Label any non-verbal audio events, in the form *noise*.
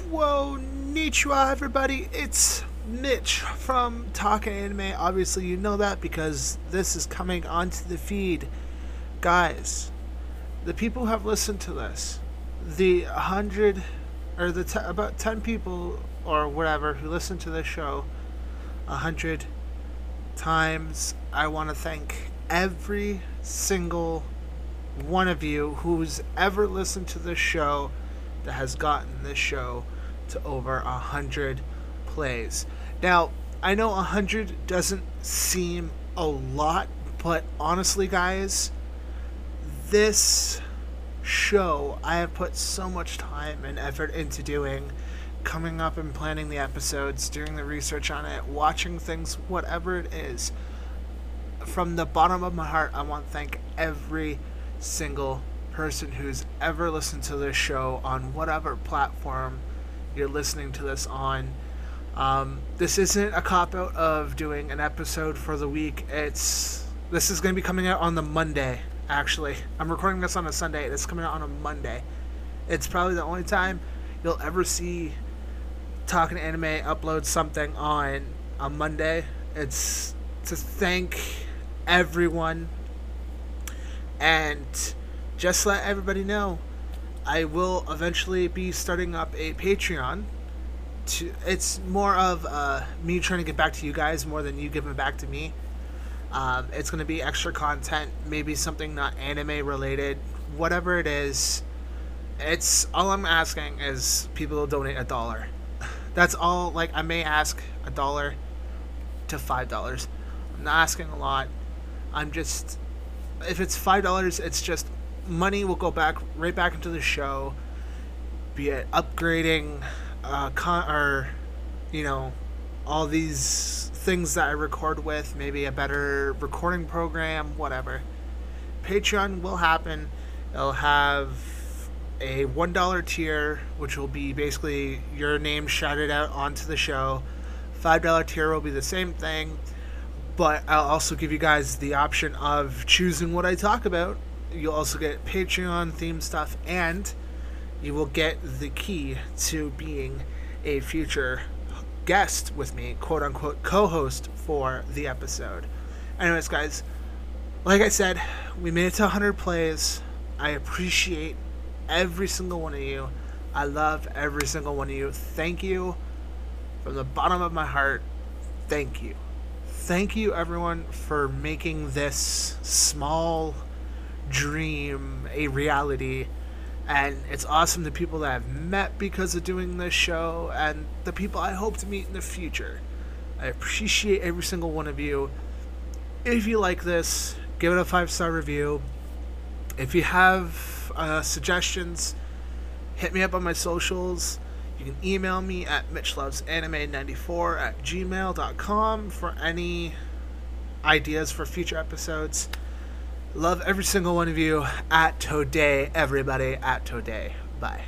Konnichiwa, everybody. It's Mitch from Talking Anime. Obviously, you know that because this is coming onto the feed. Guys, the people who have listened to this, the 100 or the te- about 10 people or whatever who listened to this show 100 times, I want to thank every single one of you who's ever listened to this show that has gotten this show to over a hundred plays. Now, I know a hundred doesn't seem a lot, but honestly, guys, this show I have put so much time and effort into doing, coming up and planning the episodes, doing the research on it, watching things, whatever it is. From the bottom of my heart, I want to thank every single person who's ever listened to this show on whatever platform you're listening to this on. Um, this isn't a cop out of doing an episode for the week. It's this is going to be coming out on the Monday. Actually, I'm recording this on a Sunday. It's coming out on a Monday. It's probably the only time you'll ever see Talking Anime upload something on a Monday. It's to thank everyone and just let everybody know I will eventually be starting up a Patreon. To it's more of uh, me trying to get back to you guys more than you giving back to me. Um, it's going to be extra content, maybe something not anime related, whatever it is. It's all I'm asking is people donate a dollar. *laughs* That's all. Like I may ask a dollar to five dollars. I'm not asking a lot. I'm just if it's five dollars, it's just money will go back right back into the show, be it upgrading, uh, con- or you know, all these things that I record with, maybe a better recording program, whatever. Patreon will happen. It'll have a one dollar tier, which will be basically your name shouted out onto the show. Five dollar tier will be the same thing, but I'll also give you guys the option of choosing what I talk about You'll also get Patreon themed stuff, and you will get the key to being a future guest with me, quote unquote, co host for the episode. Anyways, guys, like I said, we made it to 100 plays. I appreciate every single one of you. I love every single one of you. Thank you from the bottom of my heart. Thank you. Thank you, everyone, for making this small dream a reality and it's awesome the people that I've met because of doing this show and the people I hope to meet in the future. I appreciate every single one of you. If you like this, give it a five star review. If you have uh, suggestions, hit me up on my socials. You can email me at mitchlovesanime94 at gmail.com for any ideas for future episodes. Love every single one of you. At Today, everybody. At Today. Bye.